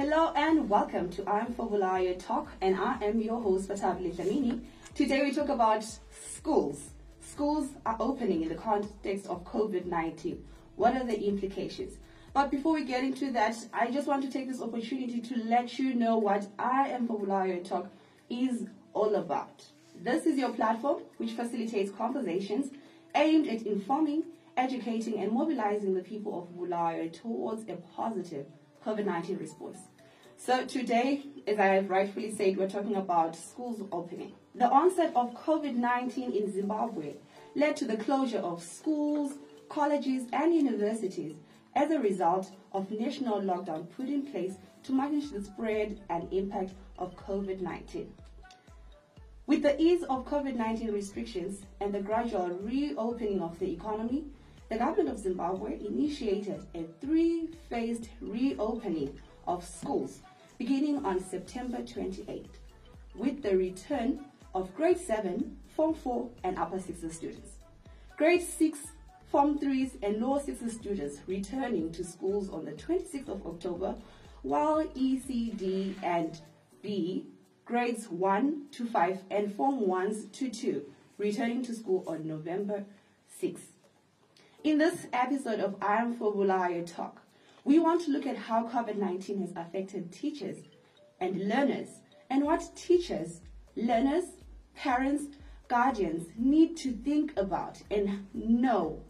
Hello and welcome to I Am for Bulawayo Talk, and I am your host, Fatabile Dlamini. Today we talk about schools. Schools are opening in the context of COVID 19. What are the implications? But before we get into that, I just want to take this opportunity to let you know what I Am for Bulawayo Talk is all about. This is your platform which facilitates conversations aimed at informing, educating, and mobilizing the people of Bulawayo towards a positive COVID 19 response. So, today, as I have rightfully said, we're talking about schools opening. The onset of COVID 19 in Zimbabwe led to the closure of schools, colleges, and universities as a result of national lockdown put in place to manage the spread and impact of COVID 19. With the ease of COVID 19 restrictions and the gradual reopening of the economy, the government of Zimbabwe initiated a three phased reopening of schools beginning on September 28, with the return of grade 7, Form 4, and Upper 6 students. Grade 6, Form 3s, and Lower 6 students returning to schools on the 26th of October, while ECD and B, grades 1 to 5, and Form 1s to 2, returning to school on November 6th. In this episode of I Am for Bulawayo Talk, we want to look at how COVID 19 has affected teachers and learners and what teachers, learners, parents, guardians need to think about and know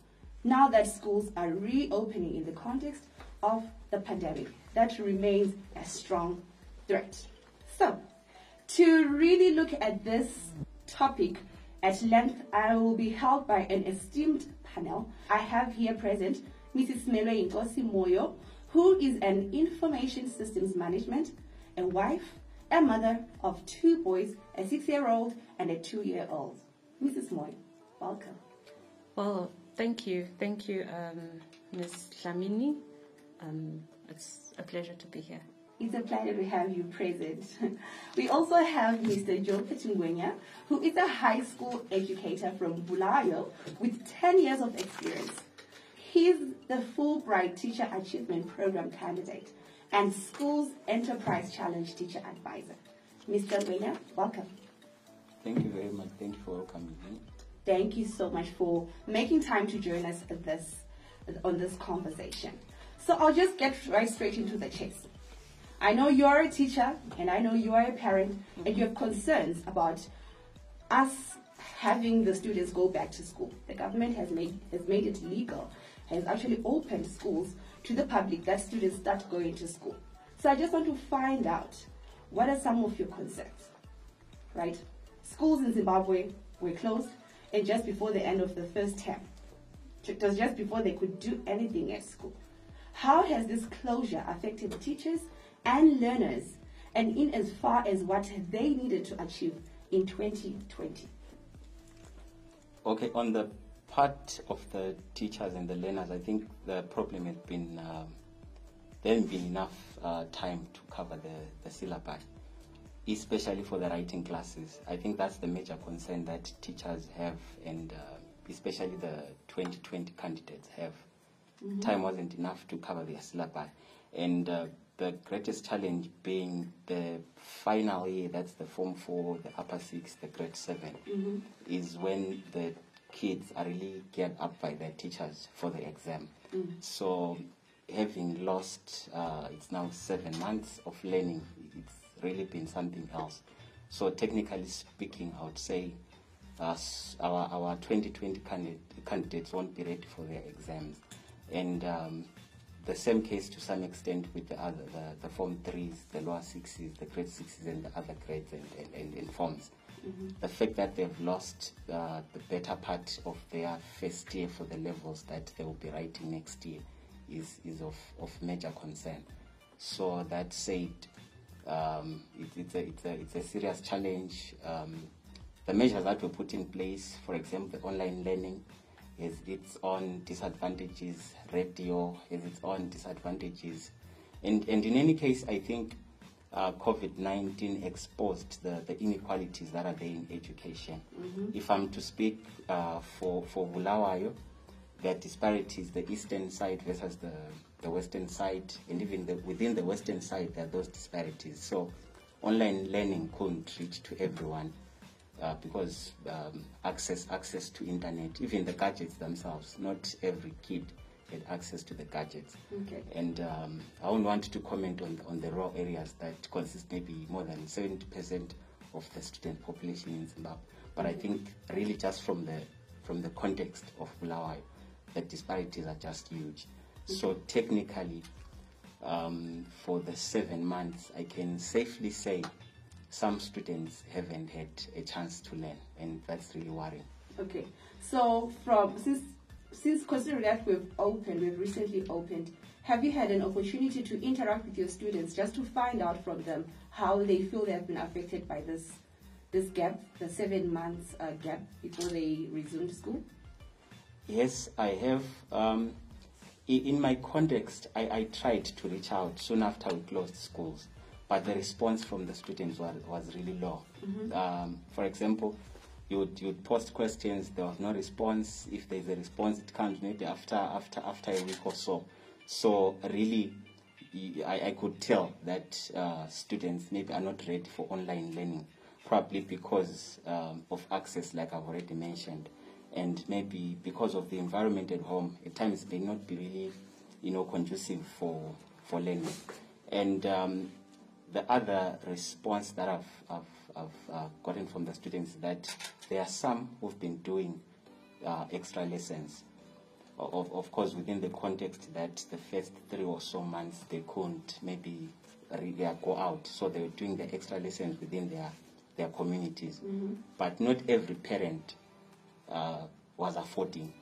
now that schools are reopening in the context of the pandemic. That remains a strong threat. So, to really look at this topic at length, I will be helped by an esteemed panel. I have here present Mrs. Melo Inkosi Moyo, who is an information systems management, a wife, a mother of two boys, a six-year-old and a two-year-old. Mrs. Moyo, welcome. Well, thank you. Thank you, um, Ms. Dlamini. Um, it's a pleasure to be here. It's a pleasure to have you present. We also have Mr. Joe Petungwenya, who is a high school educator from Bulawayo with 10 years of experience. He's the Fulbright Teacher Achievement Program candidate and Schools Enterprise Challenge Teacher Advisor. Mr. Ngwenya, welcome. Thank you very much. Thank you for welcoming me. Thank you so much for making time to join us this, on this conversation. So I'll just get right straight into the chase. I know you are a teacher and I know you are a parent and you have concerns about us having the students go back to school. The government has made has made it legal, has actually opened schools to the public that students start going to school. So I just want to find out what are some of your concerns, right? Schools in Zimbabwe were closed, and just before the end of the first term, it was just before they could do anything at school. How has this closure affected teachers and learners, and in as far as what they needed to achieve in 2020? Okay, on the part of the teachers and the learners, I think the problem has been um, there hasn't been enough uh, time to cover the, the syllabi, especially for the writing classes. I think that's the major concern that teachers have, and uh, especially the 2020 candidates have. Time wasn't enough to cover their syllabi. And uh, the greatest challenge being the final year, that's the Form 4, the upper 6, the grade 7, is when the kids are really geared up by their teachers for the exam. So having lost, uh, it's now seven months of learning, it's really been something else. So technically speaking, I would say uh, our, our 2020 candidate, candidates won't be ready for their exams. And um, the same case to some extent with the other, the, the Form 3s, the lower 6s, the grade 6s, and the other grades and, and, and, and forms. The fact that they've lost uh, the better part of their first year for the levels that they will be writing next year is, is of, of major concern. So that said, um, it, it's, a, it's, a, it's a serious challenge. Um, the measures that were put in place, for example, the online learning, has its own disadvantages. Radio has its own disadvantages. And, and in any case, I think uh, COVID 19 exposed the, the inequalities that are there in education. If I'm to speak uh, for, for Bulawayo, there are disparities, the eastern side versus the, the western side, and even the, within the western side, there are those disparities. So online learning couldn't reach to everyone uh, because um, access access to internet, even the gadgets themselves, not every kid had access to the gadgets. Okay. And um, I won't want to comment on on the raw areas that consist maybe more than seventy percent of the student population in Zimbabwe. But I think really just from the from the context of Bulawayo, the disparities are just huge. So technically, um, for the seven months, I can safely say some students haven't had a chance to learn, and that's really worrying. Okay. So from since since considering that we've opened, we've recently opened, have you had an opportunity to interact with your students just to find out from them how they feel they have been affected by this this gap, the seven months uh, gap before they resumed school? Yes, I have. Um, in my context, I, I tried to reach out soon after we closed schools, but the response from the students was, was really low. Um, for example, you would, you would post questions, there was no response. If there's a response, it comes maybe after after after a week or so. So really, I, I could tell that uh, students maybe are not ready for online learning, probably because um, of access, like I've already mentioned, and maybe because of the environment at home. At times, may not be really, you know, conducive for for learning. And um, the other response that I've, I've, I've uh, gotten from the students is that there are some who've been doing uh, extra lessons. Of, of course, within the context that the first three or so months they couldn't maybe really go out, so they were doing the extra lessons within their their communities. But not every parent uh, was affording,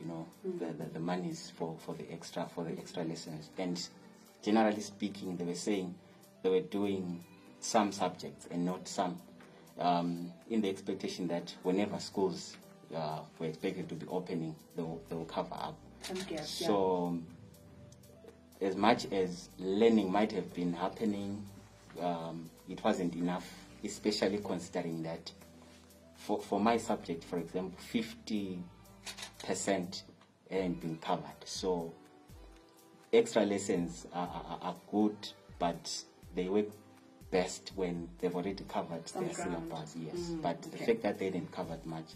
you know, the, the, the monies for, for the extra for the extra lessons. And generally speaking, they were saying they were doing some subjects and not some, um, in the expectation that whenever schools uh, were expected to be opening, they will, they will cover up. Some gaps, yeah. So, as much as learning might have been happening, um, it wasn't enough, especially considering that for, for my subject, for example, 50% hadn't been covered. So, extra lessons are, are, are good, but they work best when they've already covered Some their ground. syllabus. Yes, Mm, but the fact that they didn't cover much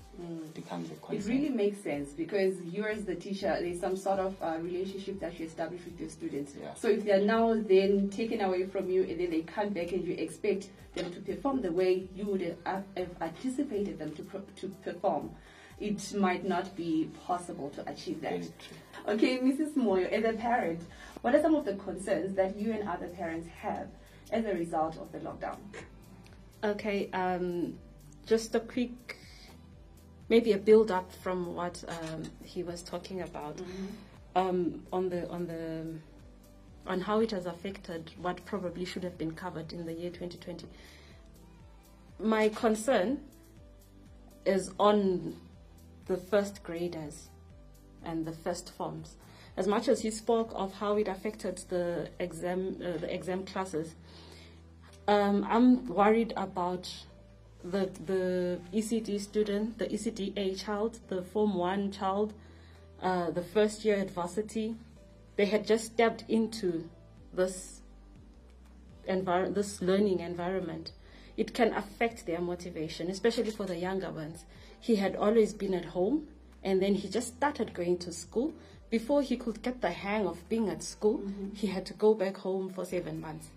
becomes a question. It really makes sense because you as the teacher, there's some sort of uh, relationship that you establish with your students. Yeah. So if they're now then taken away from you and then they come back and you expect them to perform the way you would have have anticipated them to, pro- to perform, it might not be possible to achieve that. Okay, Mrs. Moyo, as a parent, what are some of the concerns that you and other parents have as a result of the lockdown? Okay, um, just a quick, maybe a build up from what um, he was talking about um, on the on the on how it has affected what probably should have been covered in the year 2020. My concern is on the first graders and the first forms. As much as he spoke of how it affected the exam uh, the exam classes, um, I'm worried about the the ECD student, the ECDA child, the Form One child, uh, the first year at varsity. They had just stepped into this envir- this learning environment. It can affect their motivation, especially for the younger ones. He had always been at home, and then he just started going to school. Before he could get the hang of being at school, he had to go back home for seven months.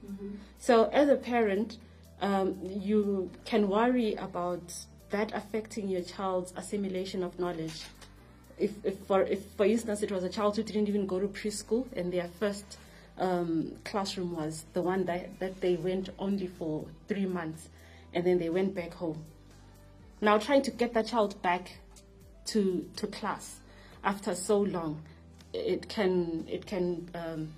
So, as a parent, um, you can worry about that affecting your child's assimilation of knowledge. If, if, for, if, for instance, it was a child who didn't even go to preschool and their first um, classroom was the one that, that they went only for three months and then they went back home. Now, trying to get that child back to, to class after so long, it can, it can um,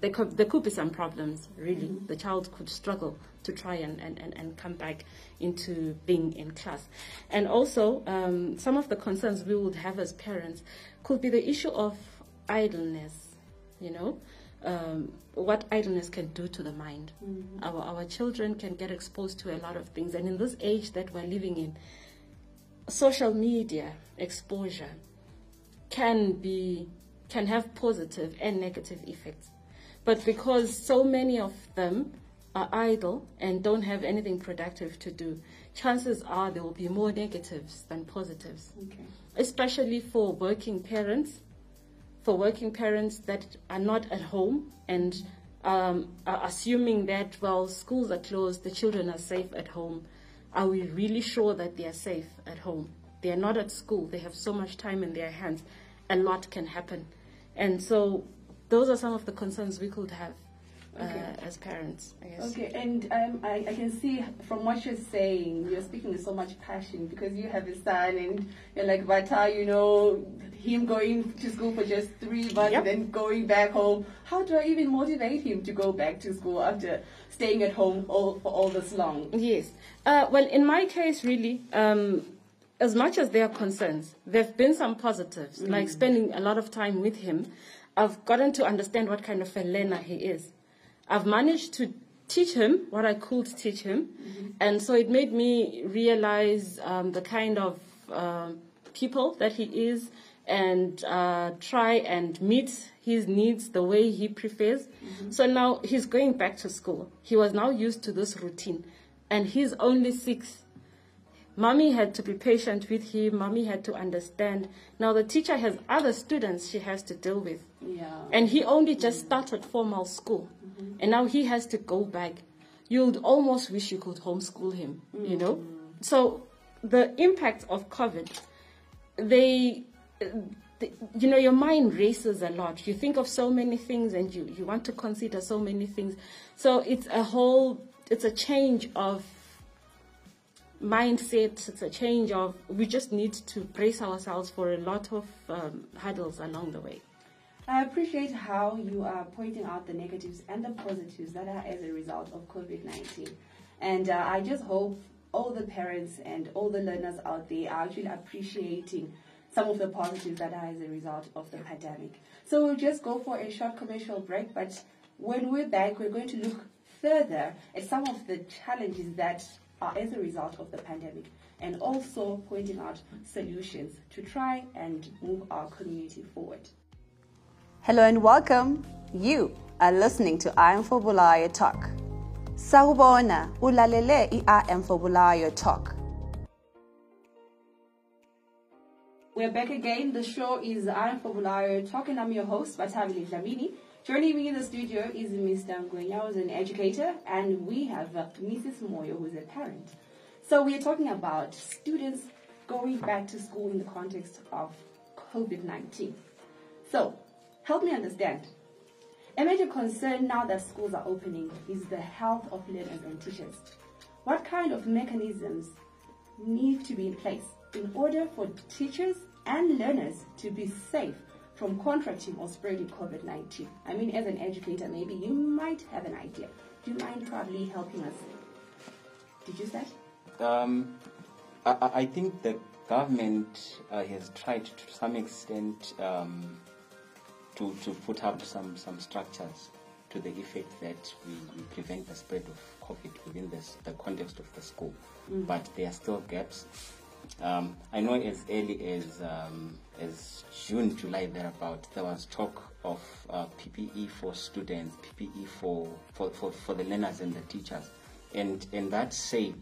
there could, there could be some problems, really. The child could struggle to try and, and, and, and come back into being in class. And also, um, some of the concerns we would have as parents could be the issue of idleness, you know, um, what idleness can do to the mind. Our, our children can get exposed to a lot of things. And in this age that we're living in, social media exposure can be can have positive and negative effects. But because so many of them are idle and don't have anything productive to do, chances are there will be more negatives than positives. Okay. Especially for working parents, for working parents that are not at home and um, are assuming that, well, schools are closed, the children are safe at home. Are we really sure that they are safe at home? They are not at school, they have so much time in their hands. A lot can happen. And so, those are some of the concerns we could have uh, Okay. as parents, I guess. Okay, and um, I, I can see from what you're saying, you're speaking with so much passion because you have a son and you're like, Vata, you know, him going to school for just three months Yep. and then going back home. How do I even motivate him to go back to school after staying at home all, for all this long? Yes. Uh, well, in my case, really, um, as much as there are concerns, there have been some positives, like spending a lot of time with him. I've gotten to understand what kind of a learner he is. I've managed to teach him what I could teach him, and so it made me realize um, the kind of um people that he is and uh, try and meet his needs the way he prefers. So now he's going back to school. He was now used to this routine, and he's only six. Mommy had to be patient with him. Mommy had to understand. Now the teacher has other students she has to deal with. Yeah. And he only just started formal school. Mm-hmm. And now he has to go back. You'd almost wish you could homeschool him, you know? Mm-hmm. So the impact of COVID, they, the, you know, your mind races a lot. You think of so many things and you, you want to consider so many things. So it's a whole, it's a change of mindset. It's a change of, we just need to brace ourselves for a lot of um, hurdles along the way. I appreciate how you are pointing out the negatives and the positives that are as a result of COVID 19. And uh, I just hope all the parents and all the learners out there are actually appreciating some of the positives that are as a result of the pandemic. So we'll just go for a short commercial break, but when we're back, we're going to look further at some of the challenges that are as a result of the pandemic and also pointing out solutions to try and move our community forward. Hello and welcome. You are listening to I Am for Bulawayo Talk. Sawubona, ulalele i Am for Bulawayo Talk. We're back again. The show is I Am for Bulawayo Talk and I'm your host, Batabili Dlamini. Joining me in the studio is Mr. Ngwenya, who's an educator, and we have uh, Mrs. Moyo, who's a parent. So we are talking about students going back to school in the context of COVID-19. So, help me understand. A major concern now that schools are opening is the health of learners and teachers. What kind of mechanisms need to be in place in order for teachers and learners to be safe from contracting or spreading COVID 19? I mean, as an educator, maybe you might have an idea. Do you mind probably helping us? Did you say? Um, I, I- think the government uh, has tried to some extent um, to, to put up some, some structures to the effect that we, we prevent the spread of COVID within this, the context of the school. But there are still gaps. Um, I know as early as um, as June, July, thereabout, there was talk of uh, PPE for students, PPE for, for, for, for the learners and the teachers. And, and that said,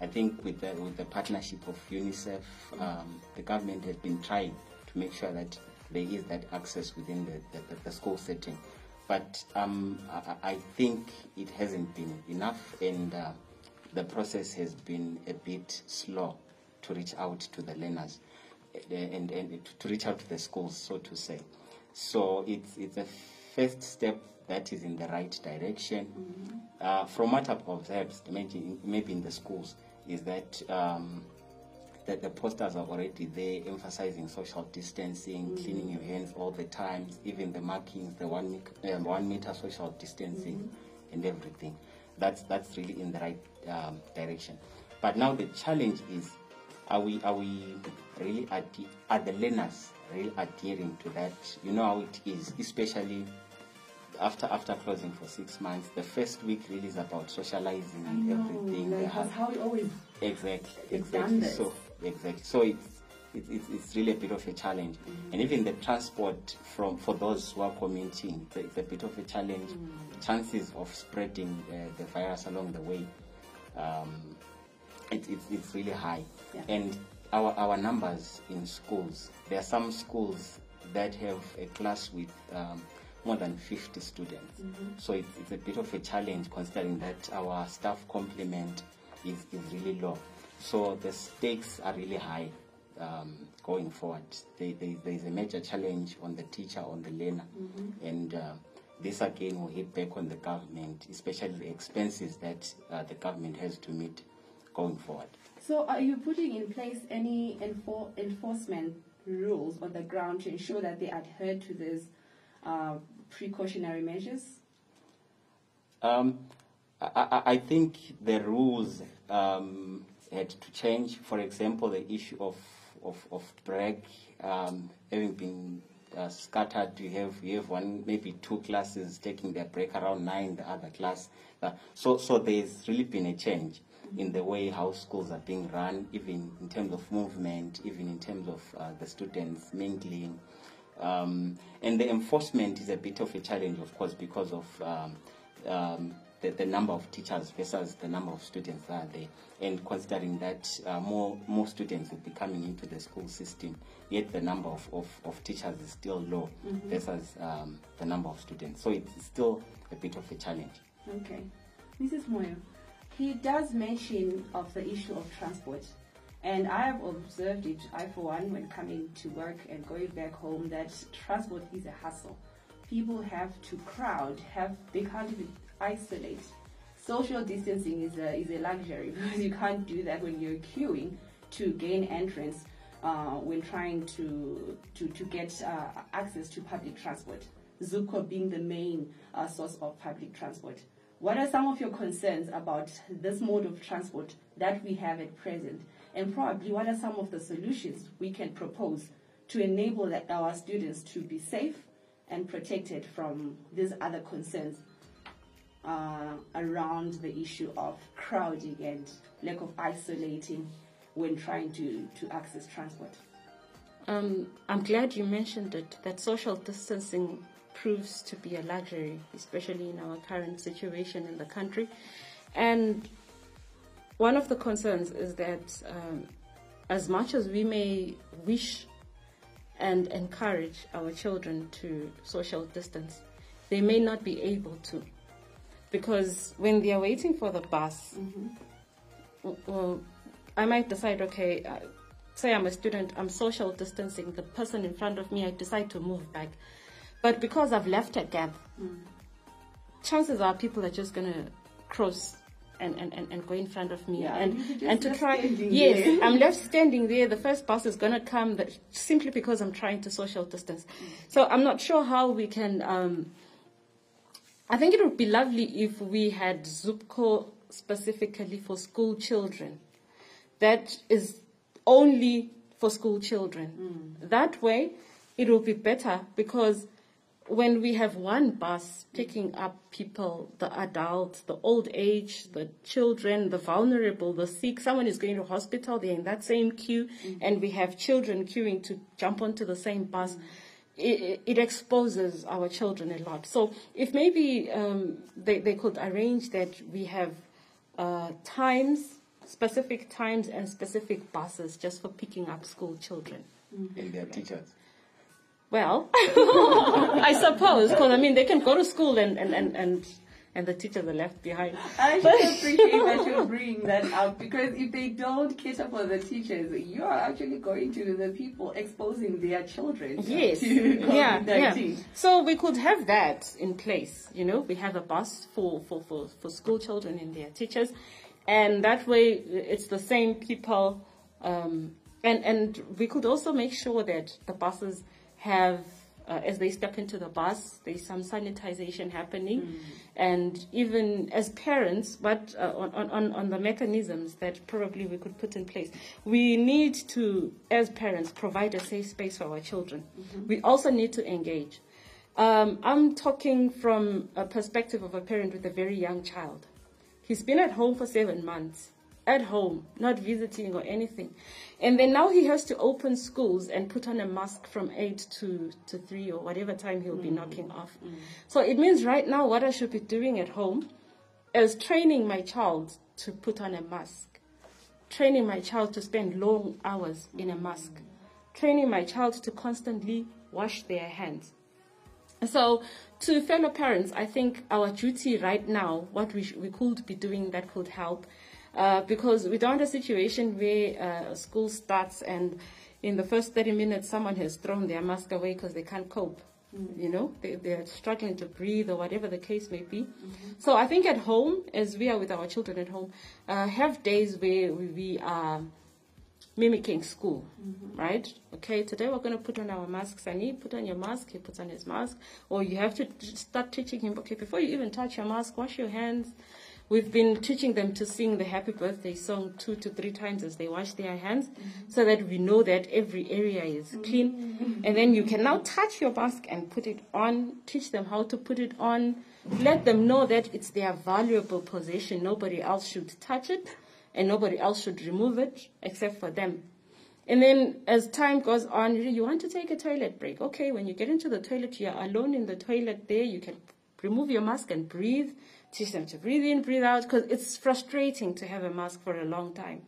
I think with the, with the partnership of UNICEF, um, the government has been trying to make sure that there is that access within the, the, the school setting. But um, I, I think it hasn't been enough, and uh, the process has been a bit slow to reach out to the learners uh, and, and to reach out to the schools, so to say. So it's, it's a first step that is in the right direction. Uh, from what I've observed, maybe, maybe in the schools, is that um, that the posters are already there emphasizing social distancing, cleaning your hands all the time, even the markings, the one, um, one meter social distancing, and everything. That's that's really in the right um, direction. But now the challenge is, are we are we really adhe- are the learners really adhering to that? You know how it is, especially after after closing for six months. The first week really is about socializing and everything. like that's how we always Exactly. Exactly. So exactly. So it's it's, it's, it's really a bit of a challenge. And even the transport from for those who are commuting, it's a, it's a bit of a challenge. Chances of spreading uh, the virus along the way, um, it, it's, it's really high. Yeah. And our, our numbers in schools, there are some schools that have a class with um, more than 50 students. So it's, it's a bit of a challenge considering that our staff complement is, is really low. So the stakes are really high um, going forward. There, there, there is a major challenge on the teacher, on the learner. And uh, this again will hit back on the government, especially the expenses that uh, the government has to meet going forward. So, are you putting in place any enfor- enforcement rules on the ground to ensure that they adhere to these uh, precautionary measures? Um, I, I, I think the rules um, had to change. For example, the issue of of, of break um, having been uh, scattered. You have you have one maybe two classes taking their break around nine, the other class. Uh, so so there's really been a change in the way how schools are being run, even in terms of movement, even in terms of uh, the students mingling. Um, and the enforcement is a bit of a challenge, of course, because of um, um, the, the number of teachers versus the number of students that are there. And considering that uh, more, more students will be coming into the school system, yet the number of, of, of teachers is still low versus um, the number of students. So it's still a bit of a challenge. Okay. Mrs. Moyo, he does mention of the issue of transport. And I have observed it, I for one, when coming to work and going back home, that transport is a hassle. People have to crowd, have they can't even isolate. Social distancing is a, is a luxury because you can't do that when you're queuing to gain entrance uh, when trying to, to, to get uh, access to public transport. ZUPCO being the main uh, source of public transport. What are some of your concerns about this mode of transport that we have at present? And probably what are some of the solutions we can propose to enable that our students to be safe and protected from these other concerns uh, around the issue of crowding and lack of isolating when trying to, to access transport? Um, I'm glad you mentioned it, that social distancing proves to be a luxury, especially in our current situation in the country. And one of the concerns is that um, as much as we may wish and encourage our children to social distance, they may not be able to. Because when they are waiting for the bus, w- well, I might decide, okay, uh, say I'm a student, I'm social distancing, the person in front of me, I decide to move back. But because I've left a gap, chances are people are just going to cross and, and, and, and go in front of me Yeah, and and to try yes there. i'm left standing there. The first bus is going to come that, simply because i'm trying to social distance. So i'm not sure how we can um, i think it would be lovely if we had zupco specifically for school children. That is only for school children. That way, it will be better because when we have one bus picking up people, the adults, the old age, the children, the vulnerable, the sick, someone is going to hospital, they're in that same queue, and we have children queuing to jump onto the same bus. It, it exposes our children a lot. So if maybe um, they, they could arrange that we have uh, times, specific times and specific buses just for picking up school children. And their teachers. Well, I suppose, because I mean, they can go to school and, and, and, and, and the teachers are left behind. I appreciate that you're bringing that up because if they don't cater for the teachers, you are actually going to the people exposing their children Yes. to yeah, yeah. COVID-19. So we could have that in place. You know, we have a bus for, for, for, for school children and their teachers. And that way it's the same people. Um, and, and we could also make sure that the buses have, uh, as they step into the bus, there's some sanitization happening. And even as parents, but uh, on, on, on the mechanisms that probably we could put in place, we need to, as parents, provide a safe space for our children. We also need to engage. Um, I'm talking from a perspective of a parent with a very young child. He's been at home for seven months. At home, not visiting or anything. And then now he has to open schools and put on a mask from 8 to, to 3 or whatever time he'll be mm. knocking off. Mm. So it means right now what I should be doing at home is training my child to put on a mask, training my child to spend long hours in a mm. mask, training my child to constantly wash their hands. So, to fellow parents, I think our duty right now, what we, sh- we could be doing that could help, uh, because we don't want a situation where uh, school starts and in the first 30 minutes someone has thrown their mask away because they can't cope. You know, they, they're struggling to breathe or whatever the case may be. So I think at home, as we are with our children at home, uh, have days where we, we are mimicking school, right? Okay, today we're going to put on our masks. I need put on your mask. He puts on his mask, or you have to start teaching him. Okay, before you even touch your mask, wash your hands. We've been teaching them to sing the happy birthday song two to three times as they wash their hands, mm-hmm. so that we know that every area is clean. Mm-hmm. And then you can now touch your mask and put it on. Teach them how to put it on. Let them know that it's their valuable possession. Nobody else should touch it and nobody else should remove it except for them. And then as time goes on, you you want to take a toilet break. Okay, when you get into the toilet, you're alone in the toilet there, you can remove your mask and breathe. Teach them to breathe in, breathe out, because it's frustrating to have a mask for a long time.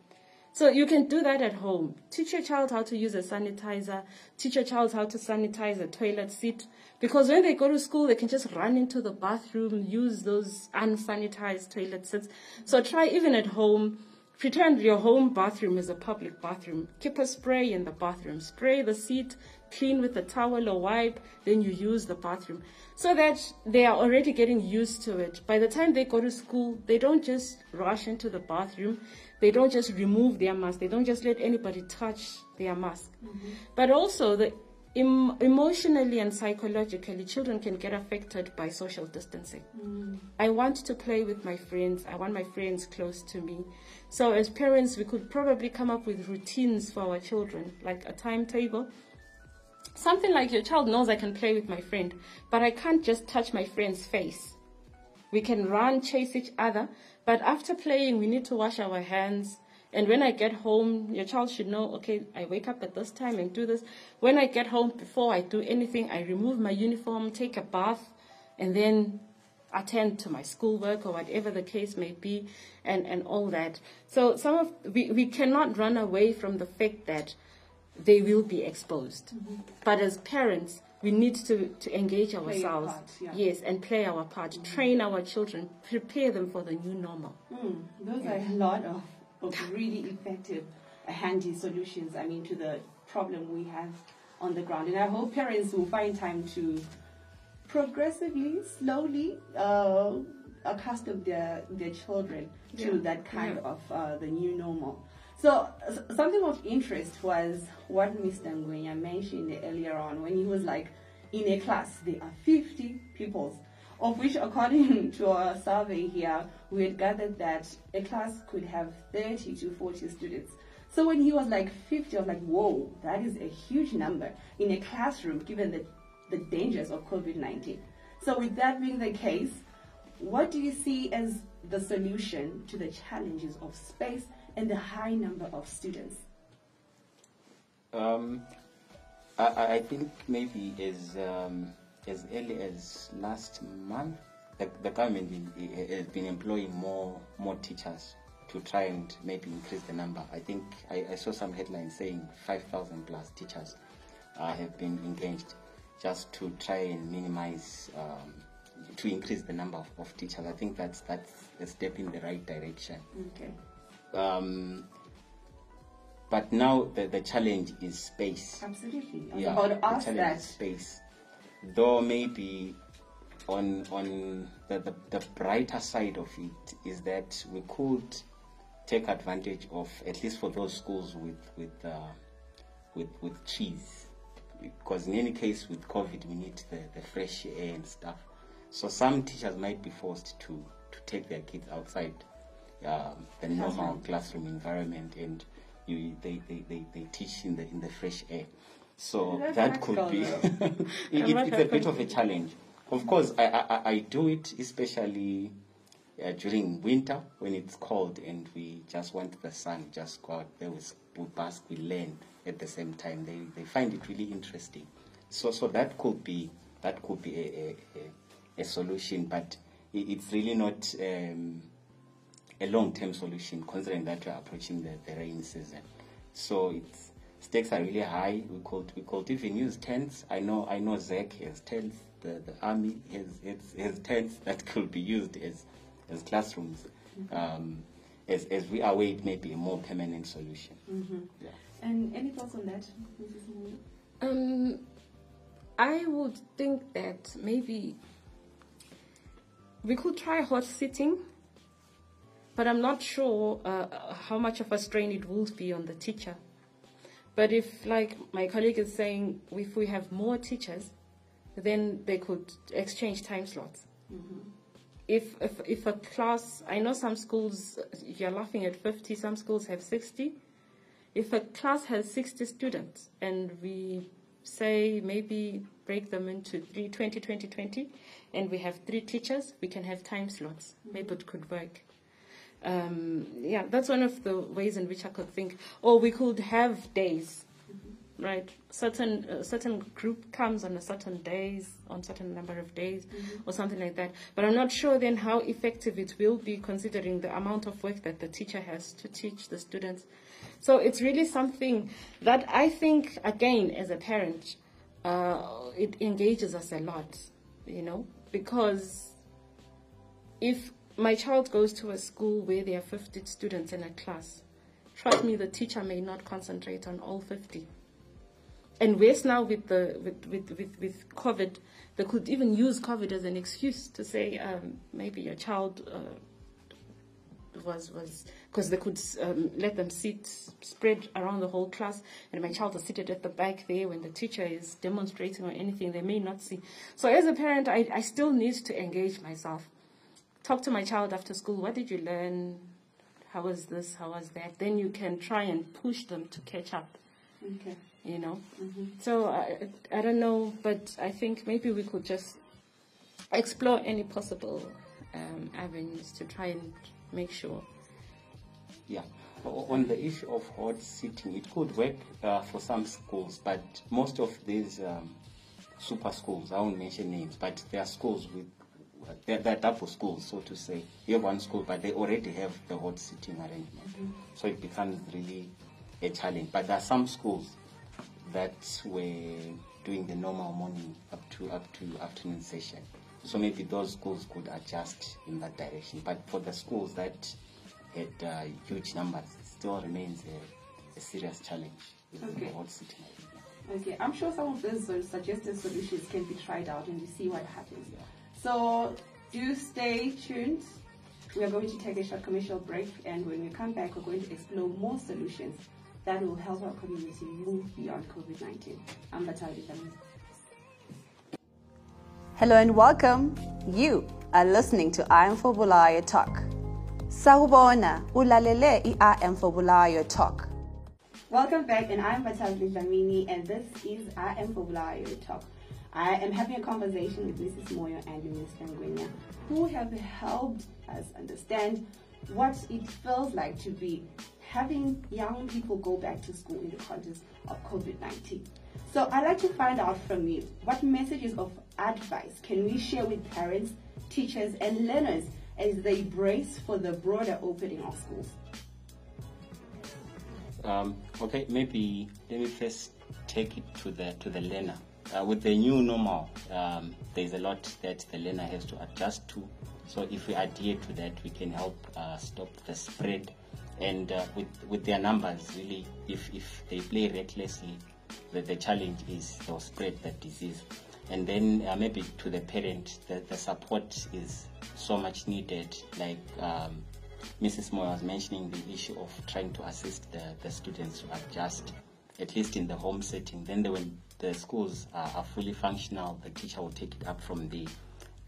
So you can do that at home. Teach your child how to use a sanitizer. Teach your child how to sanitize a toilet seat. Because when they go to school, they can just run into the bathroom, use those unsanitized toilet seats. So try even at home. Pretend your home bathroom is a public bathroom. Keep a spray in the bathroom. Spray the seat, clean with a towel or wipe, then you use the bathroom. So that they are already getting used to it. By the time they go to school, they don't just rush into the bathroom. They don't just remove their mask. They don't just let anybody touch their mask. Mm-hmm. But also, the em- emotionally and psychologically, children can get affected by social distancing. Mm. I want to play with my friends. I want my friends close to me. So, as parents, we could probably come up with routines for our children, like a timetable. Something like your child knows I can play with my friend, but I can't just touch my friend's face. We can run, chase each other, but after playing, we need to wash our hands. And when I get home, your child should know, okay, I wake up at this time and do this. When I get home, before I do anything, I remove my uniform, take a bath, and then attend to my schoolwork or whatever the case may be, and, and all that. So some of we, we cannot run away from the fact that they will be exposed. But as parents, we need to, to engage ourselves. part, yeah. Yes, and play our part. Train our children, prepare them for the new normal. Mm, those are a lot of, of really effective, uh, handy solutions. I mean, to the problem we have on the ground, and I hope parents will find time to progressively, slowly uh, accustom their their children to that kind Yeah. of uh, the new normal. So something of interest was what Mr. Ngwenya mentioned earlier on when he was like, in a class there are 50 pupils, of which according to our survey here, we had gathered that a class could have 30 to 40 students. So when he was like 50, I was like, whoa, that is a huge number in a classroom given the, the dangers of COVID-19. So with that being the case, what do you see as the solution to the challenges of space and the high number of students? Um, I- I, think maybe as um, as early as last month, the, the government has been employing more more teachers to try and maybe increase the number. I think I, I saw some headlines saying 5,000 plus teachers uh, have been engaged just to try and minimize, um, to increase the number of, of teachers. I think that's that's a step in the right direction. Okay. Um, but now the, the challenge is space. Absolutely. I was Yeah, about to the ask challenge that. is space. Though maybe on on the, the, the brighter side of it is that we could take advantage of at least for those schools with with uh, with with trees because in any case with COVID we need the, the fresh air and stuff. So some teachers might be forced to to take their kids outside um, the normal Classroom. environment and you they, they, they, they teach in the in the fresh air. So That's that could be it, it- it's a bit of a challenge. Of course, I, I, I- I do it especially uh, during winter when it's cold and we just want the sun, just go out there, we, we bask, we learn at the same time. They, they find it really interesting. So, so that could be that could be a, a, a, a solution, but it, it's really not um, a long-term solution considering that we're approaching the, the rain season. So it's stakes are really high. We could we could even use tents. I know I know Zach has tents. The, the army has, has, has tents that could be used as as classrooms. Um, as, as we await maybe a more permanent solution. Mm-hmm. Yeah. And any thoughts on that, Mrs. Um, I would think that maybe we could try hot seating, but I'm not sure uh, how much of a strain it would be on the teacher. But if, like my colleague is saying, if we have more teachers, then they could exchange time slots. If, if, if a class, I know some schools, you're laughing at 50, some schools have 60. If a class has 60 students and we say maybe break them into three, 20, 20, 20, and we have three teachers, we can have time slots. Maybe it could work. Um, yeah, that's one of the ways in which I could think. Or we could have days, right? Certain uh, certain group comes on a certain days, on certain number of days, or something like that. But I'm not sure then how effective it will be, considering the amount of work that the teacher has to teach the students. So it's really something that I think, again, as a parent, uh, it engages us a lot, you know, because if my child goes to a school where there are 50 students in a class, trust me, the teacher may not concentrate on all 50. And worse now with the with, with, with, with COVID, they could even use COVID as an excuse to say um, maybe your child uh, was was because they could um, let them sit spread around the whole class, and my child is seated at the back there when the teacher is demonstrating or anything, they may not see. So as a parent, I, I still need to engage myself. Talk to my child after school. What did you learn? How was this? How was that? Then you can try and push them to catch up. Okay. You know. Mm-hmm. So I I don't know, but I think maybe we could just explore any possible um, avenues to try and make sure. Yeah. On the issue of hot seating, it could work uh, for some schools, but most of these um, super schools, I won't mention names, but they are schools with, they're, they're double schools, so to say. You have one school, but they already have the hot seating arrangement. So it becomes really a challenge. But there are some schools that were doing the normal morning up to up to afternoon session. So maybe those schools could adjust in that direction. But for the schools that had uh, huge numbers, it still remains a, a serious challenge with Okay. the hot seating. Okay, I'm sure some of those suggested solutions can be tried out and you see what happens. Yeah. So do stay tuned. We are going to take a short commercial break, and when we come back, we're going to explore more solutions that will help our community move beyond COVID 19. I'm Batali Dlamini. Hello and welcome. You are listening to I Am for Bulawayo Talk. Sawubona, ulalele i I Am for Bulawayo Talk. Welcome back, and I'm Batali Dlamini, and this is I Am for Bulawayo Talk. I am having a conversation with Mrs. Moyo and Mr. Ngwenya, who have helped us understand what it feels like to be having young people go back to school in the context of COVID 19. So I'd like to find out from you what messages of advice can we share with parents, teachers, and learners as they brace for the broader opening of schools? Um, okay, maybe let me first take it to the to the learner. Uh, with the new normal, um, there's a lot that the learner has to adjust to. So if we adhere to that, we can help uh, stop the spread. And uh, with with their numbers, really, if if they play recklessly, the, the challenge is they'll spread that disease. And then uh, maybe to the parent, the, the support is so much needed. Like um, Mrs. Moyo was mentioning the issue of trying to assist the, the students to adjust, at least in the home setting. Then the, when the schools are, are fully functional, the teacher will take it up from there.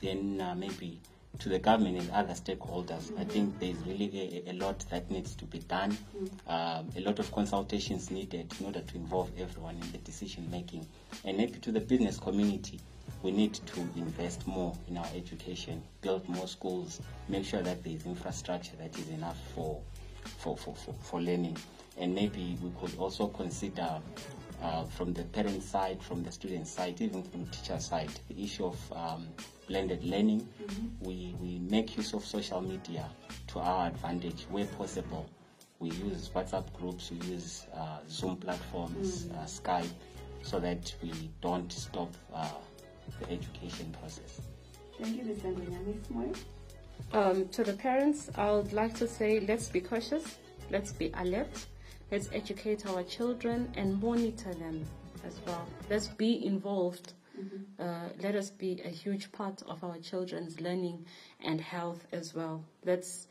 Then uh, maybe to the government and other stakeholders. I think there's really a, a lot that needs to be done. Um, a lot of consultations needed in order to involve everyone in the decision making. And maybe to the business community, we need to invest more in our education, build more schools, make sure that there's infrastructure that is enough for, for, for, for, for learning. And maybe we could also consider uh, from the parent side, from the student side, even from the teacher side, the issue of um, blended learning. We, we make use of social media to our advantage where possible. We use WhatsApp groups, we use uh, Zoom platforms, uh, Skype, so that we don't stop uh, the education process. Thank you, Mr. Ngwenya. Ms. Moyo? Um, to the parents, I would like to say let's be cautious, let's be alert, let's educate our children and monitor them as well. Let's be involved. Uh, let us be a huge part of our children's learning and health as well. Let's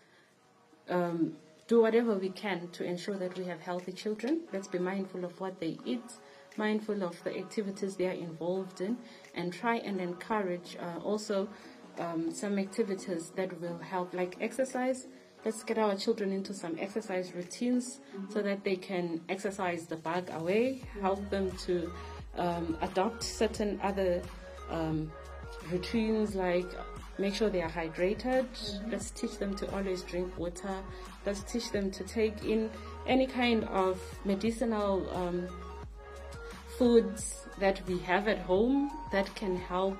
um, do whatever we can to ensure that we have healthy children. Let's be mindful of what they eat, mindful of the activities they are involved in, and try and encourage uh, also um, some activities that will help, like exercise. Let's get our children into some exercise routines so that they can exercise the bug away, help them to um, adopt certain other um, routines like make sure they are hydrated. Let's teach them to always drink water. Let's teach them to take in any kind of medicinal um, foods that we have at home that can help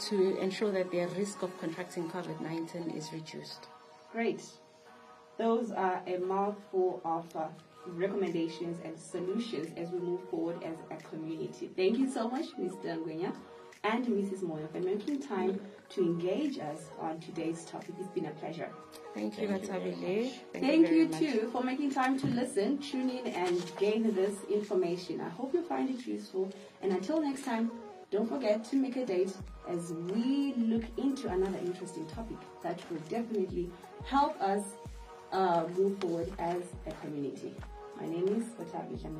to ensure that their risk of contracting COVID 19 is reduced. Great. Those are a mouthful of uh, recommendations and solutions as we move forward as a community. Thank you so much, Mr. Ngwenya and Mrs. Moyo, for making time to engage us on today's topic. It's been a pleasure. Thank you, Thank you very Matabile. much. Thank, very you much. too for making time to listen, tune in, and gain this information. I hope you find it useful. And until next time, don't forget to make a date as we look into another interesting topic that will definitely help us uh, move forward as a community. My name is Shamil.